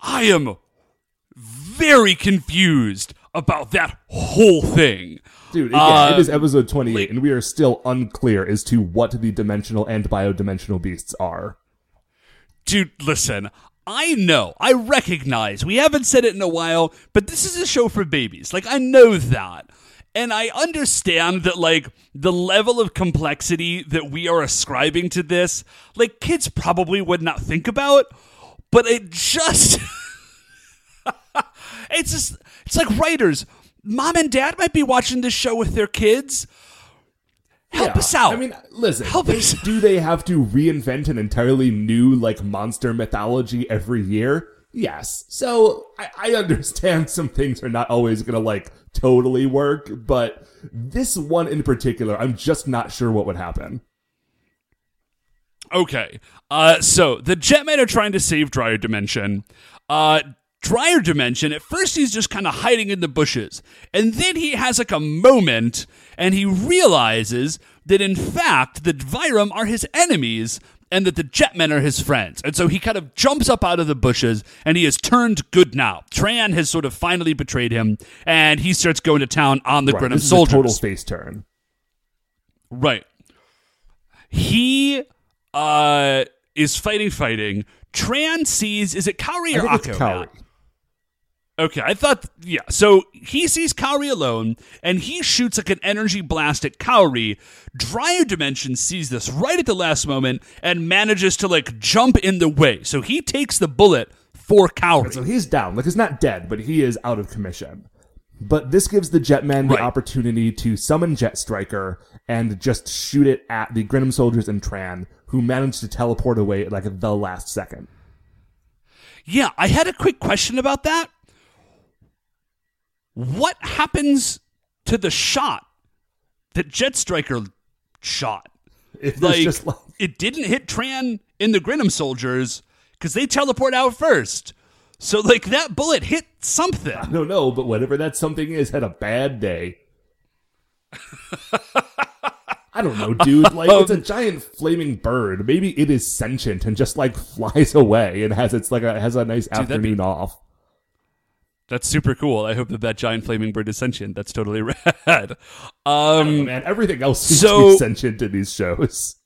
I am very confused about that whole thing. Dude, again, Uh, it is episode 28, and we are still unclear as to what the dimensional and biodimensional beasts are. Dude, listen. I know, I recognize, we haven't said it in a while, but this is a show for babies. Like, I know that. And I understand that, like, the level of complexity that we are ascribing to this, like, kids probably would not think about, but it just. it's just. It's like writers. Mom and dad might be watching this show with their kids. Help Yeah, us out. I mean, listen, Help they- us. do they have to reinvent an entirely new, like, monster mythology every year? Yes. So, I, I understand some things are not always gonna, like, totally work, but this one in particular, I'm just not sure what would happen. Okay. Uh, so the Jetmen are trying to save Dryer Dimension. Uh, Dryer Dimension, at first he's just kind of hiding in the bushes. And then he has like a moment and he realizes that in fact the Vyram are his enemies and that the Jetmen are his friends. And so he kind of jumps up out of the bushes and he has turned good now. Tran has sort of finally betrayed him and he starts going to town on the Right, a soldiers. total face turn. Right. He uh is fighting fighting. Tran sees is it Kaori I or think it's Ako? Okay, I thought yeah. So he sees Kaori alone and he shoots like an energy blast at Kaori. Dryer Dimension sees this right at the last moment and manages to like jump in the way. So he takes the bullet for Kaori. So he's down. Like he's not dead, but he is out of commission. But this gives the Jetmen the Right. opportunity to summon Jet Striker and just shoot it at the Grinam soldiers and Tran, who managed to teleport away at like the last second. Yeah, I had a quick question about that. What happens to the shot that Jet Striker shot? It's Like, just like it didn't hit Tran in the Grinam soldiers because they teleport out first. So, like, that bullet hit something. I don't know, but whatever that something is had a bad day. I don't know, dude. Like it's Um, a giant flaming bird. Maybe it is sentient and just like flies away and has its like a has a nice be- afternoon off. That's super cool. I hope that that giant flaming bird is sentient. That's totally rad. Um, Man, everything else seems so- to be sentient in these shows.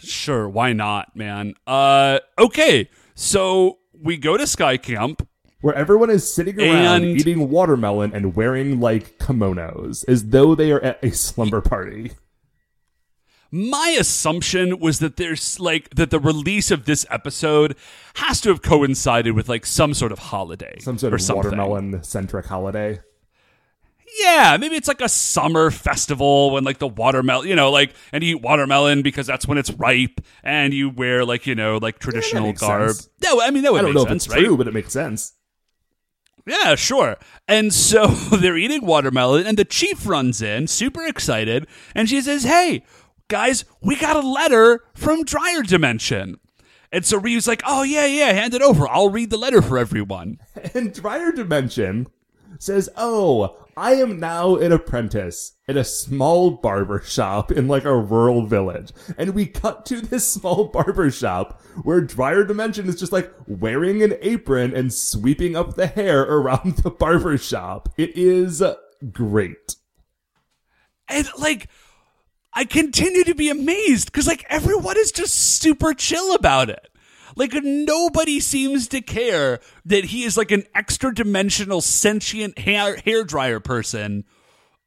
Sure, why not, man? Uh okay. So we go to Sky Camp. Where everyone is sitting around And- eating watermelon and wearing like kimonos as though they are at a slumber party. My assumption was that there's like that the release of this episode has to have coincided with like some sort of holiday. Some sort or of watermelon centric holiday. Yeah, maybe it's like a summer festival when like the watermelon, you know, like and you eat watermelon because that's when it's ripe, and you wear like you know like eh, traditional makes garb. sense. No, I mean that would I don't make know sense, if it's right? true, but it makes sense. Yeah, sure. And so they're eating watermelon, and the chief runs in, super excited, and she says, Hey, guys, we got a letter from Dryer Dimension. And so Ryu's like, Oh, yeah, yeah, hand it over. I'll read the letter for everyone. And Dryer Dimension says, Oh, I am now an apprentice in a small barber shop in like a rural village. And we cut to this small barber shop where Dryer Dimension is just like wearing an apron and sweeping up the hair around the barber shop. It is great. And like, I continue to be amazed because like everyone is just super chill about it. Like nobody seems to care that he is like an extra dimensional sentient hair dryer person.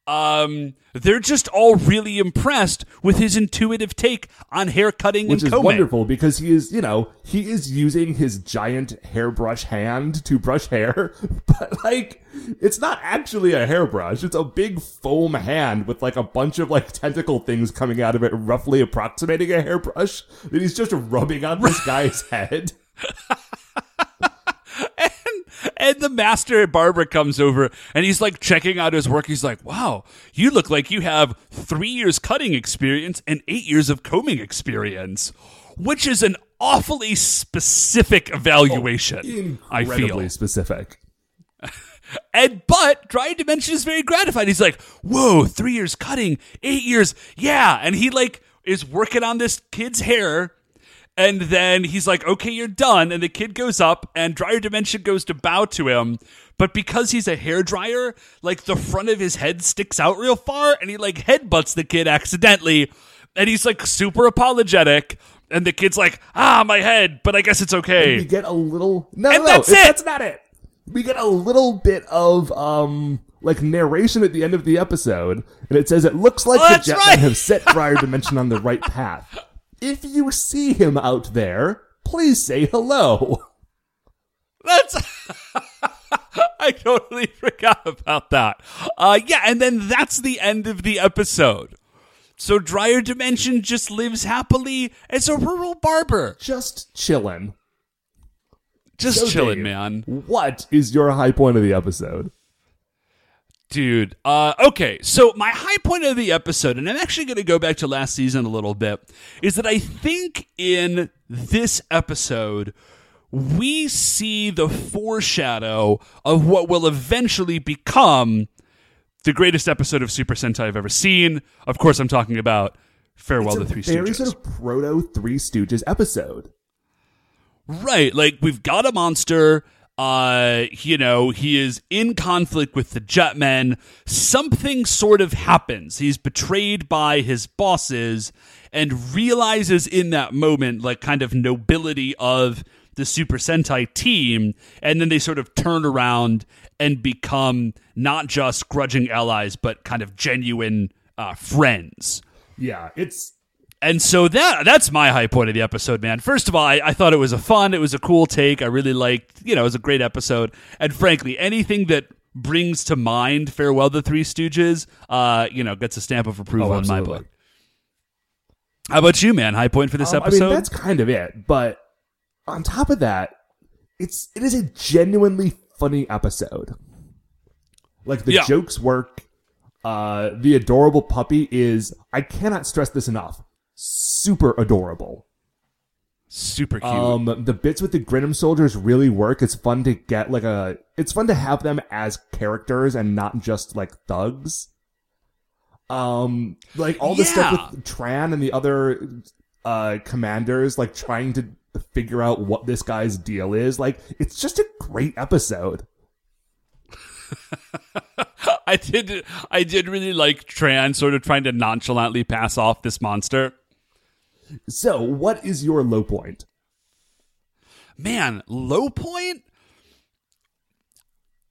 Um, they're just all really impressed with his intuitive take on hair cutting Which and is combing. wonderful because he is, you know, he is using his giant hairbrush hand to brush hair, but like, it's not actually a hairbrush. It's a big foam hand with like a bunch of like tentacle things coming out of it, roughly approximating a hairbrush that he's just rubbing on this guy's head. And the master barber comes over and he's like checking out his work. He's like, wow, you look like you have three years cutting experience and eight years of combing experience, which is an awfully specific oh, evaluation, I feel Incredibly feel. specific. And but Dry Dimension is very gratified. He's like, whoa, three years cutting, eight years, yeah. And he like is working on this kid's hair. And then he's like, okay, you're done. And the kid goes up, and Dryer Dimension goes to bow to him. But because he's a hair dryer, like the front of his head sticks out real far, and he like headbutts the kid accidentally. And he's like super apologetic. And the kid's like, ah, my head, but I guess it's okay. We get a little, no, And no, that's it-! That's not it. We get a little bit of, um, like narration at the end of the episode, and it says it looks like Oh, the Jetmen right. have set Dryer Dimension on the right path. If you see him out there, please say hello. That's I totally forgot about that. Uh yeah, and then that's the end of the episode. So Dryer Dimension just lives happily as a rural barber. Just chillin'. Just So, chilling, man. What is your high point of the episode? Dude. Uh okay, so my high point of the episode, and I'm actually gonna go back to last season a little bit, is that I think in this episode we see the foreshadow of what will eventually become the greatest episode of Super Sentai I've ever seen. Of course, I'm talking about Farewell to It's a Three very Stooges. sort of proto Three Stooges episode. Right, like we've got a monster. Uh, you know, he is in conflict with the Jetmen. Something sort of happens. He's betrayed by his bosses and realizes in that moment, like, kind of nobility of the Super Sentai team. And then they sort of turn around and become not just grudging allies, but kind of genuine uh, friends. Yeah, it's And so that that's my high point of the episode, man. First of all, I, I thought it was a fun, it was a cool take. I really liked, you know, it was a great episode. And frankly, anything that brings to mind Farewell the Three Stooges, uh, you know, gets a stamp of approval Oh, in my book. How about you, man? High point for this Um, episode? I mean, that's kind of it. But on top of that, it's it is a genuinely funny episode. Like the Yeah. jokes work. Uh, the adorable puppy is, I cannot stress this enough, super adorable. Super cute. Um, the bits with the Grinam soldiers really work. It's fun to get like a, it's fun to have them as characters and not just like thugs. Um, like all the stuff with Tran and the other, uh, commanders, like trying to figure out what this guy's deal is. Like, it's just a great episode. I did I did really like Tran sort of trying to nonchalantly pass off this monster. So, what is your low point? Man, low point?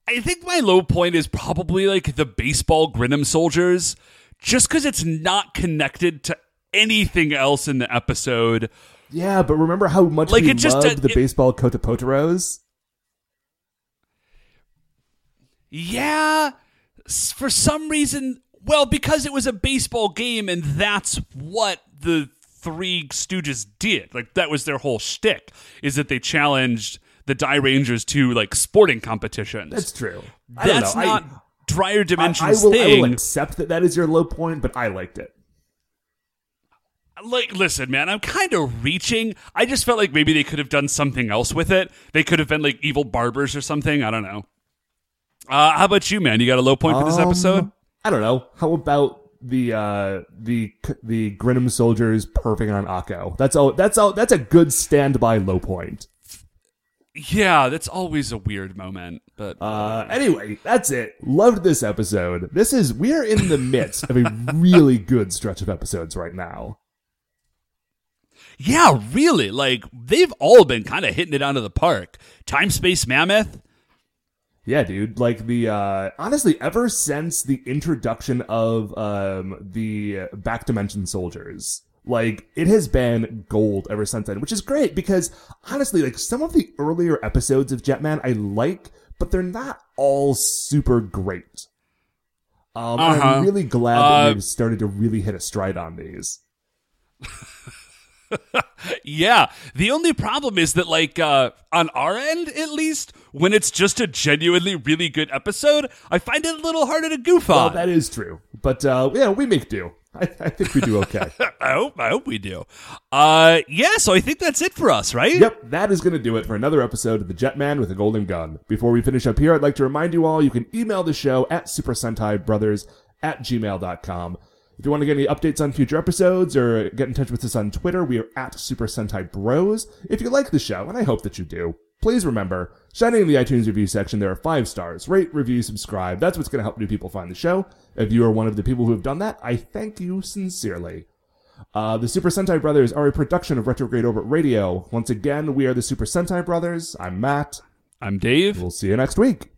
I think my low point is probably like the baseball Grinam soldiers, just because it's not connected to anything else in the episode. Yeah, but remember how much Like, we it just- loved the it- baseball Kotopotaros? Yeah, for some reason, well, because it was a baseball game and that's what the Three Stooges did. Like that was their whole shtick, is that they challenged the Dairangers to like sporting competitions. That's true. I don't That's know. I- not Dryer I, I Dimensions will, I will accept that that is your low point, but I liked it. like listen man i'm kind of reaching i just felt like maybe they could have done something else with it they could have been like evil barbers or something i don't know uh how about you man you got a low point for this Um, episode I don't know. How about the uh the the Grinam soldiers perving on Ako? That's all. That's all. That's a good standby low point. yeah that's always a weird moment but Uh, anyway, that's it. Loved this episode. This is we are in the midst of a really good stretch of episodes right now. yeah really like they've all been kind of hitting it out of the park time space mammoth Yeah, dude. Like the uh honestly, ever since the introduction of um the back dimension soldiers, like it has been gold ever since then, which is great because honestly, like some of the earlier episodes of Jetman I like, but they're not all super great. Um, Uh-huh. I'm really glad Uh, that we've started to really hit a stride on these. Yeah, the only problem is that, like, uh, on our end at least, when it's just a genuinely really good episode, I find it a little harder to goof Well, on. that is true, but uh, yeah, we make do. I, I think we do okay. I hope, I hope we do. Uh, yeah, so I think that's it for us, right? Yep, that is going to do it for another episode of The Jetman with a Golden Gun. Before we finish up here, I'd like to remind you all you can email the show at Super Sentai Brothers at gmail.com. If you want to get any updates on future episodes or get in touch with us on Twitter, we are at Super Sentai Bros. If you like the show, and I hope that you do, please remember, shining in the iTunes review section, there are five stars. Rate, review, subscribe. That's what's going to help new people find the show. If you are one of the people who have done that, I thank you sincerely. Uh, the Super Sentai Brothers are a production of Retrograde Orbit Radio. Once again, we are the Super Sentai Brothers. I'm Matt. I'm Dave. We'll see you next week.